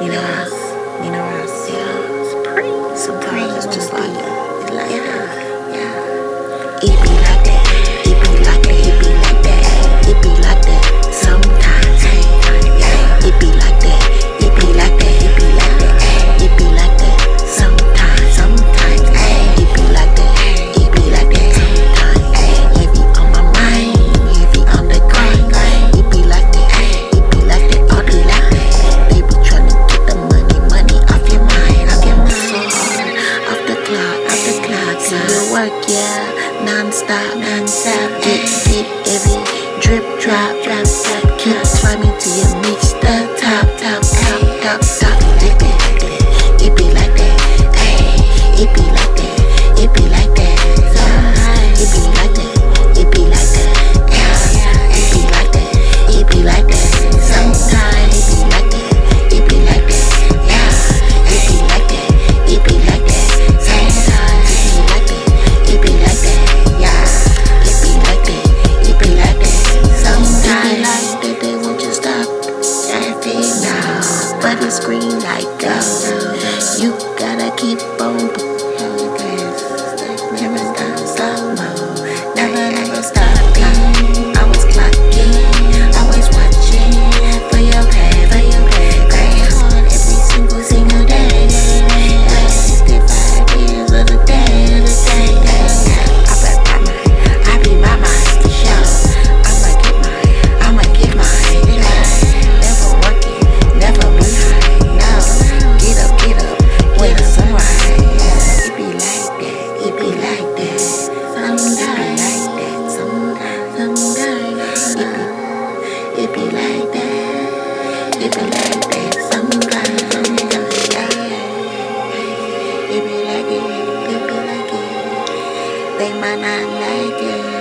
You know us. You know us. Yeah. Sometimes it's just like. Like yeah. work, yeah, non-stop, non-stop. Every drip, drop, drop, drop. Keep climbing to your reach the top, top, top, top, top. Dip, dip, dip, it be like that, ayy, it be like that. screen like us. You gotta keep on. They might not like it.